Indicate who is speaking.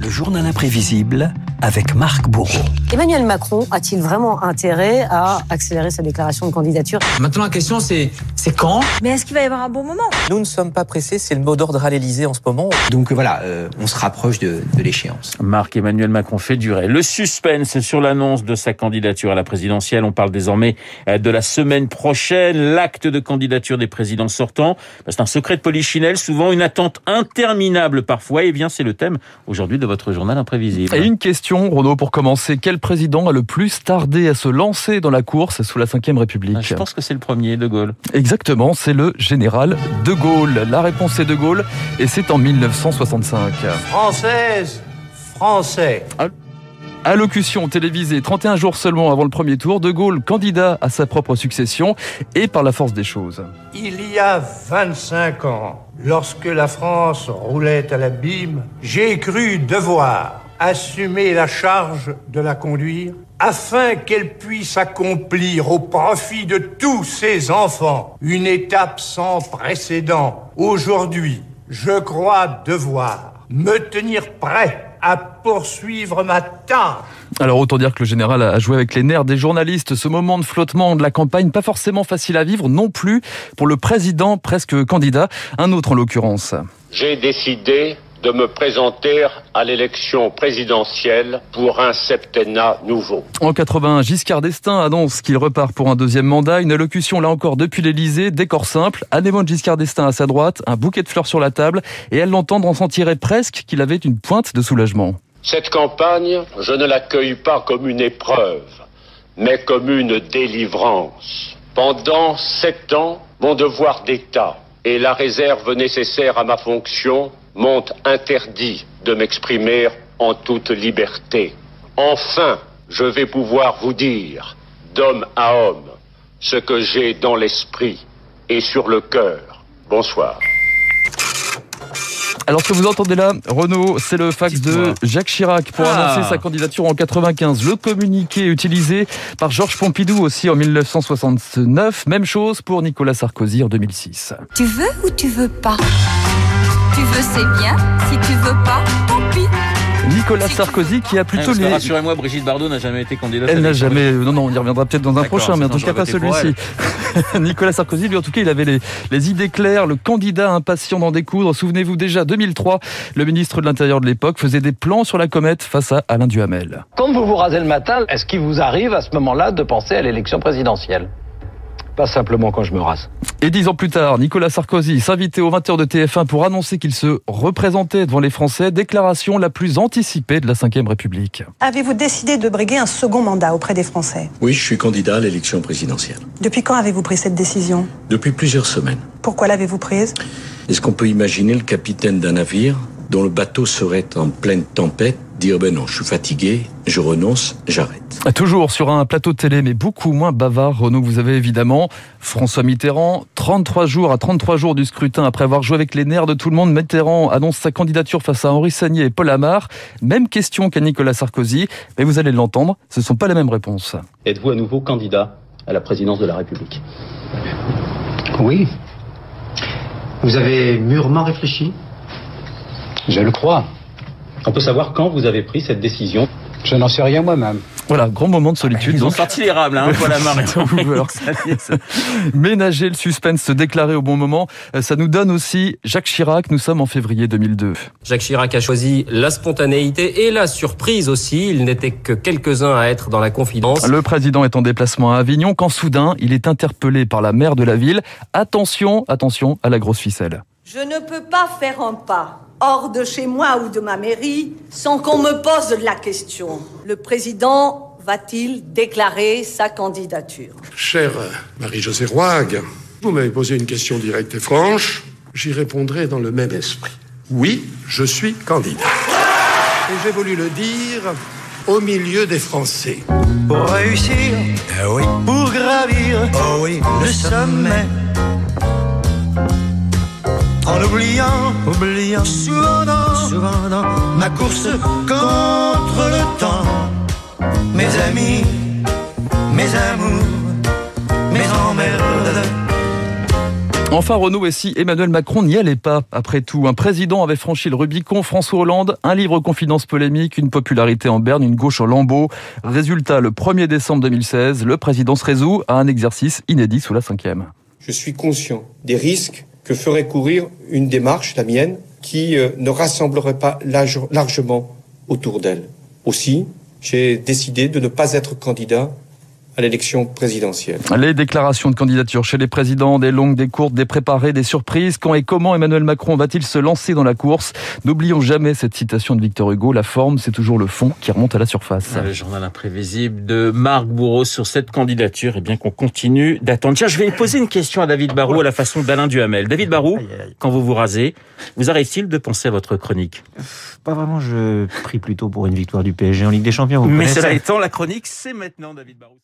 Speaker 1: Le journal imprévisible avec Marc Bourreau.
Speaker 2: Emmanuel Macron a-t-il vraiment intérêt à accélérer sa déclaration de candidature?
Speaker 3: Maintenant, la question, c'est c'est quand?
Speaker 2: Mais est-ce qu'il va y avoir un bon moment?
Speaker 4: Nous ne sommes pas pressés, c'est le mot d'ordre à l'Elysée en ce moment.
Speaker 3: Donc voilà, euh, on se rapproche de, de l'échéance.
Speaker 5: Marc-Emmanuel Macron fait durer le suspense sur l'annonce de sa candidature à la présidentielle. On parle désormais euh, de la semaine prochaine, l'acte de candidature des présidents sortants. C'est un secret de polichinelle, souvent une attente interminable parfois. Et eh bien, c'est le thème aujourd'hui de votre journal imprévisible.
Speaker 6: Et une question, Renaud, pour commencer. Quel président a le plus tardé à se lancer dans la course sous la Ve République
Speaker 5: Ah, Je pense que c'est le premier, De Gaulle.
Speaker 6: Exactement, c'est le général de Gaulle. La réponse est de Gaulle et c'est en 1965.
Speaker 7: Française, français.
Speaker 6: Allocution télévisée 31 jours seulement avant le premier tour, De Gaulle candidat à sa propre succession et par la force des choses.
Speaker 7: Il y a 25 ans, lorsque la France roulait à l'abîme, j'ai cru devoir assumer la charge de la conduire afin qu'elle puisse accomplir au profit de tous ses enfants une étape sans précédent. Aujourd'hui, je crois devoir me tenir prêt à poursuivre ma tâche.
Speaker 6: Alors autant dire que le général a joué avec les nerfs des journalistes. Ce moment de flottement de la campagne, pas forcément facile à vivre non plus pour le président presque candidat, un autre en l'occurrence.
Speaker 8: J'ai décidé de me présenter à l'élection présidentielle pour un septennat nouveau.
Speaker 6: En 80, Giscard d'Estaing annonce qu'il repart pour un deuxième mandat. Une allocution là encore depuis l'Elysée, décor simple. Anémone Giscard d'Estaing à sa droite, un bouquet de fleurs sur la table et elle l'entendre en sentirait presque qu'il avait une pointe de soulagement.
Speaker 8: Cette campagne, je ne l'accueille pas comme une épreuve, mais comme une délivrance. Pendant sept ans, mon devoir d'État et la réserve nécessaire à ma fonction m'ont interdit de m'exprimer en toute liberté. Enfin, je vais pouvoir vous dire, d'homme à homme, ce que j'ai dans l'esprit et sur le cœur. Bonsoir.
Speaker 6: Alors ce que vous entendez là, Renaud, c'est le fax de Jacques Chirac pour
Speaker 5: Ah.
Speaker 6: annoncer sa candidature en 95. Le communiqué utilisé par Georges Pompidou aussi en 1969. Même chose pour Nicolas Sarkozy en 2006.
Speaker 9: Tu veux ou tu veux pas? Tu veux, c'est bien. Si tu veux pas, tant pis.
Speaker 6: Nicolas Sarkozy qui a plutôt
Speaker 5: que
Speaker 6: les...
Speaker 5: Rassurez-moi, Brigitte Bardot n'a jamais été candidate.
Speaker 6: Elle n'a jamais. Non, non, on y reviendra peut-être dans un prochain, mais en tout cas pas celui-ci. Nicolas Sarkozy, lui, en tout cas, il avait les, les idées claires, le candidat impatient d'en découdre. Souvenez-vous déjà, 2003, le ministre de l'Intérieur de l'époque faisait des plans sur la comète face à Alain Duhamel.
Speaker 10: Quand vous vous rasez le matin, est-ce qu'il vous arrive à ce moment-là de penser à l'élection présidentielle? Pas simplement quand je me rase.
Speaker 6: Et dix ans plus tard, Nicolas Sarkozy s'invitait aux 20h de TF1 pour annoncer qu'il se représentait devant les Français. Déclaration la plus anticipée de la Ve République.
Speaker 11: Avez-vous décidé de briguer un second mandat auprès des Français?
Speaker 12: Oui, je suis candidat à l'élection présidentielle.
Speaker 11: Depuis quand avez-vous pris cette décision?
Speaker 12: Depuis plusieurs semaines.
Speaker 11: Pourquoi l'avez-vous prise?
Speaker 12: Est-ce qu'on peut imaginer le capitaine d'un navire dont le bateau serait en pleine tempête dire ben non, je suis fatigué, je renonce, j'arrête.
Speaker 6: Toujours sur un plateau de télé, mais beaucoup moins bavard, Renaud, vous avez évidemment François Mitterrand. 33 jours à 33 jours du scrutin, après avoir joué avec les nerfs de tout le monde, Mitterrand annonce sa candidature face à Henri Sagnier et Paul Amar. Même question qu'à Nicolas Sarkozy, mais vous allez l'entendre, ce ne sont pas les mêmes réponses.
Speaker 13: Êtes-vous à nouveau candidat à la présidence de la République? Oui. Vous avez mûrement réfléchi? Je le crois. On peut savoir quand vous avez pris cette décision Je n'en sais rien moi-même.
Speaker 6: Voilà, grand moment de solitude.
Speaker 5: Ils ont
Speaker 6: donc.
Speaker 5: sorti les hein,
Speaker 6: alors, Ménager le suspense, se déclarer au bon moment, euh, ça nous donne aussi Jacques Chirac. Nous sommes en février 2002.
Speaker 14: Jacques Chirac a choisi la spontanéité et la surprise aussi. Il n'était que quelques-uns à être dans la confidence.
Speaker 6: Le président est en déplacement à Avignon quand soudain il est interpellé par la maire de la ville. Attention, attention à la grosse ficelle.
Speaker 15: Je ne peux pas faire un pas hors de chez moi ou de ma mairie sans qu'on me pose la question. Le président va-t-il déclarer sa candidature?
Speaker 16: Chère Marie-Josée Roig, vous m'avez posé une question directe et franche. J'y répondrai dans le même esprit. Oui, je suis candidat. Et j'ai voulu le dire au milieu des Français.
Speaker 17: Pour réussir, pour gravir le sommet. En oubliant, oubliant souvent dans, souvent dans ma course contre le temps. Mes amis, mes amours, mes emmerdes.
Speaker 6: Enfin, Renaud, et si Emmanuel Macron n'y allait pas Après tout, un président avait franchi le Rubicon, François Hollande, un livre confidence polémique, une popularité en berne, une gauche en lambeaux. Résultat, le 1er décembre 2016, le président se résout à un exercice inédit sous la cinquième.
Speaker 18: Je suis conscient des risques que ferait courir une démarche, la mienne, qui euh, ne rassemblerait pas largement autour d'elle. Aussi, j'ai décidé de ne pas être candidat à l'élection présidentielle.
Speaker 6: Les déclarations de candidature chez les présidents, des longues, des courtes, des préparées, des surprises. Quand et comment Emmanuel Macron va-t-il se lancer dans la course N'oublions jamais cette citation de Victor Hugo, la forme, c'est toujours le fond qui remonte à la surface.
Speaker 5: Le journal imprévisible de Marc Bourreau sur cette candidature, et bien qu'on continue d'attendre. Tiens, je vais poser une question à David Barou à la façon d'Alain Duhamel. David Barou, quand vous vous rasez, vous arrive-t-il de penser à votre chronique?
Speaker 19: Pas vraiment, je prie plutôt pour une victoire du PSG en Ligue des Champions.
Speaker 5: Mais cela étant, la chronique, c'est maintenant David Barou.